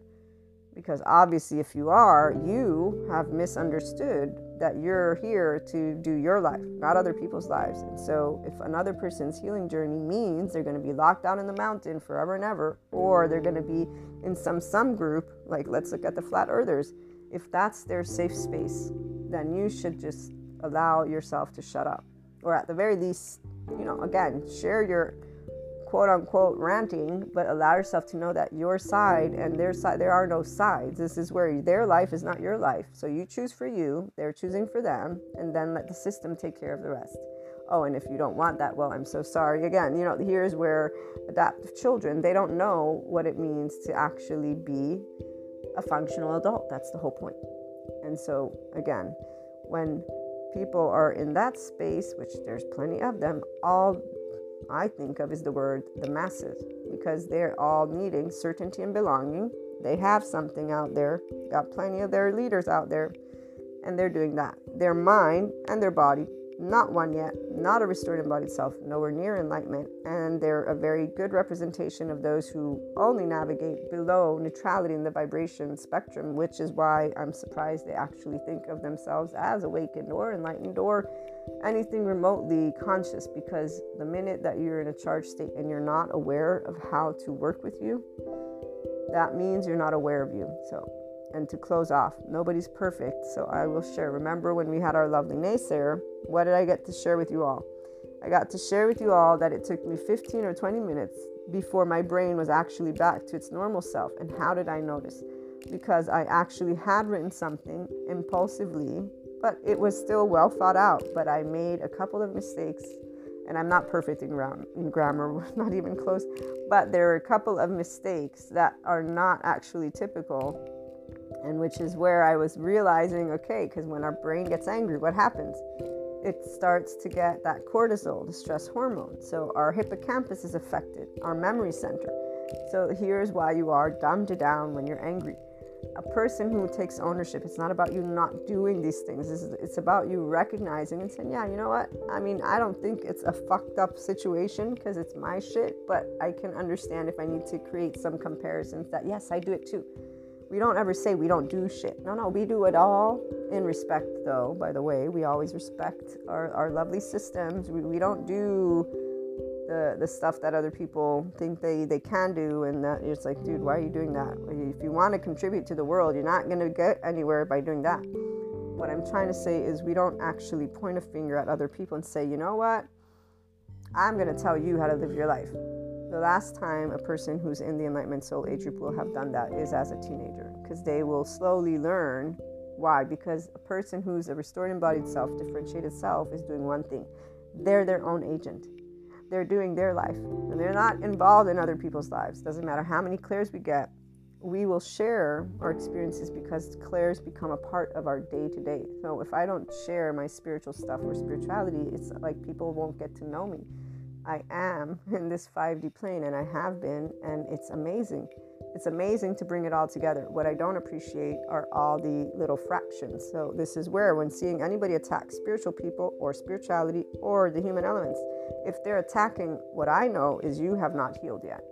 Because obviously, if you are, you have misunderstood that you're here to do your life, not other people's lives. And so, if another person's healing journey means they're going to be locked down in the mountain forever and ever, or they're going to be in some some group, like let's look at the flat earthers, if that's their safe space, then you should just allow yourself to shut up, or at the very least, you know, again, share your quote unquote ranting, but allow yourself to know that your side and their side, there are no sides. This is where their life is not your life. So you choose for you, they're choosing for them, and then let the system take care of the rest. Oh, and if you don't want that, well, I'm so sorry. Again, you know, here's where adaptive children, they don't know what it means to actually be a functional adult. That's the whole point. And so, again, when people are in that space, which there's plenty of them, all I think of is the word the masses because they're all needing certainty and belonging. They have something out there, got plenty of their leaders out there, and they're doing that. Their mind and their body not one yet, not a restored embodied self, nowhere near enlightenment, and they're a very good representation of those who only navigate below neutrality in the vibration spectrum, which is why I'm surprised they actually think of themselves as awakened or enlightened or anything remotely conscious, because the minute that you're in a charged state and you're not aware of how to work with you, that means you're not aware of you. So and to close off. Nobody's perfect, so I will share. Remember when we had our lovely naysayer, what did I get to share with you all? I got to share with you all that it took me 15 or 20 minutes before my brain was actually back to its normal self. And how did I notice? Because I actually had written something impulsively, but it was still well thought out. But I made a couple of mistakes, and I'm not perfect in, gram- in grammar, not even close. But there are a couple of mistakes that are not actually typical and which is where I was realizing okay, because when our brain gets angry, what happens? It starts to get that cortisol, the stress hormone. So our hippocampus is affected, our memory center. So here's why you are dumbed down when you're angry. A person who takes ownership, it's not about you not doing these things. It's, about you recognizing and saying, yeah, you know what? I mean, I don't think it's a fucked up situation because it's my shit, but I can understand if I need to create some comparisons that, yes, I do it too we don't ever say we don't do shit. No, no, we do it all in respect, though, by the way. We always respect our, our lovely systems. We, we don't do the, the stuff that other people think they, they can do. And that it's like, dude, why are you doing that? If you want to contribute to the world, you're not going to get anywhere by doing that. What I'm trying to say is, we don't actually point a finger at other people and say, you know what? I'm going to tell you how to live your life. The last time a person who's in the Enlightenment Soul Age group will have done that is as a teenager, because they will slowly learn. Why? Because a person who's a restored embodied self, differentiated self, is doing one thing they're their own agent. They're doing their life, and they're not involved in other people's lives. Doesn't matter how many clairs we get, we will share our experiences because clairs become a part of our day to day. So if I don't share my spiritual stuff or spirituality, it's like people won't get to know me. I am in this 5D plane and I have been, and it's amazing. It's amazing to bring it all together. What I don't appreciate are all the little fractions. So, this is where, when seeing anybody attack spiritual people or spirituality or the human elements, if they're attacking what I know is you have not healed yet.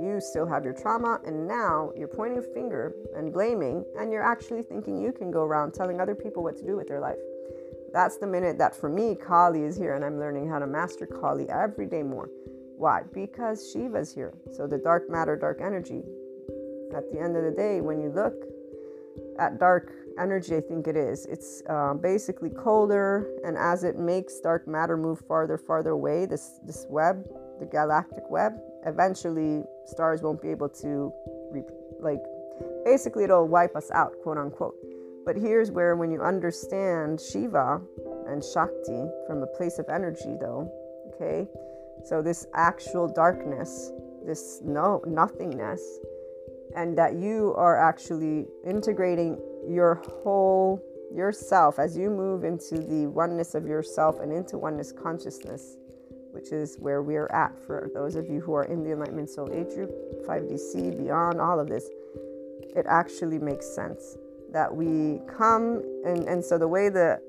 You still have your trauma, and now you're pointing a finger and blaming, and you're actually thinking you can go around telling other people what to do with their life. That's the minute that for me, Kali is here, and I'm learning how to master Kali every day more. Why? Because Shiva's here. So the dark matter, dark energy. At the end of the day, when you look at dark energy, I think it is, it's uh, basically colder, and as it makes dark matter move farther, farther away, this this web, the galactic web, eventually stars won't be able to, like, basically it'll wipe us out, quote unquote. But here's where, when you understand Shiva and Shakti from a place of energy, though, okay, so this actual darkness, this no nothingness, and that you are actually integrating your whole yourself as you move into the oneness of yourself and into oneness consciousness, which is where we're at for those of you who are in the Enlightenment Soul Age group, 5DC, beyond all of this. It actually makes sense that we come and, and so the way that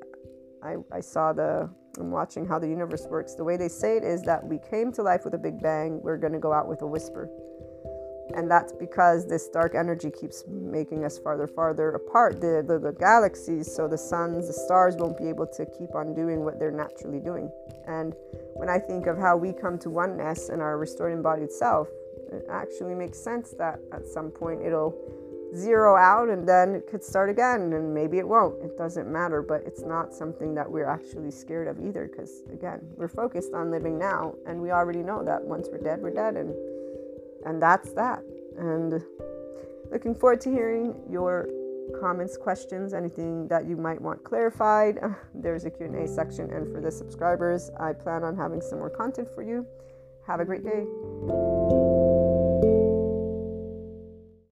I, I saw the I'm watching how the universe works. The way they say it is that we came to life with a big bang, we're going to go out with a whisper. And that's because this dark energy keeps making us farther, farther apart, the, the, the galaxies. So the suns, the stars won't be able to keep on doing what they're naturally doing. And when I think of how we come to oneness and our restored embodied self, it actually makes sense that at some point it'll zero out and then it could start again and maybe it won't it doesn't matter but it's not something that we're actually scared of either because again we're focused on living now and we already know that once we're dead we're dead and and that's that. And looking forward to hearing your comments questions anything that you might want clarified. There's a q&a section. And for the subscribers i plan on having some more content for you. Have a great day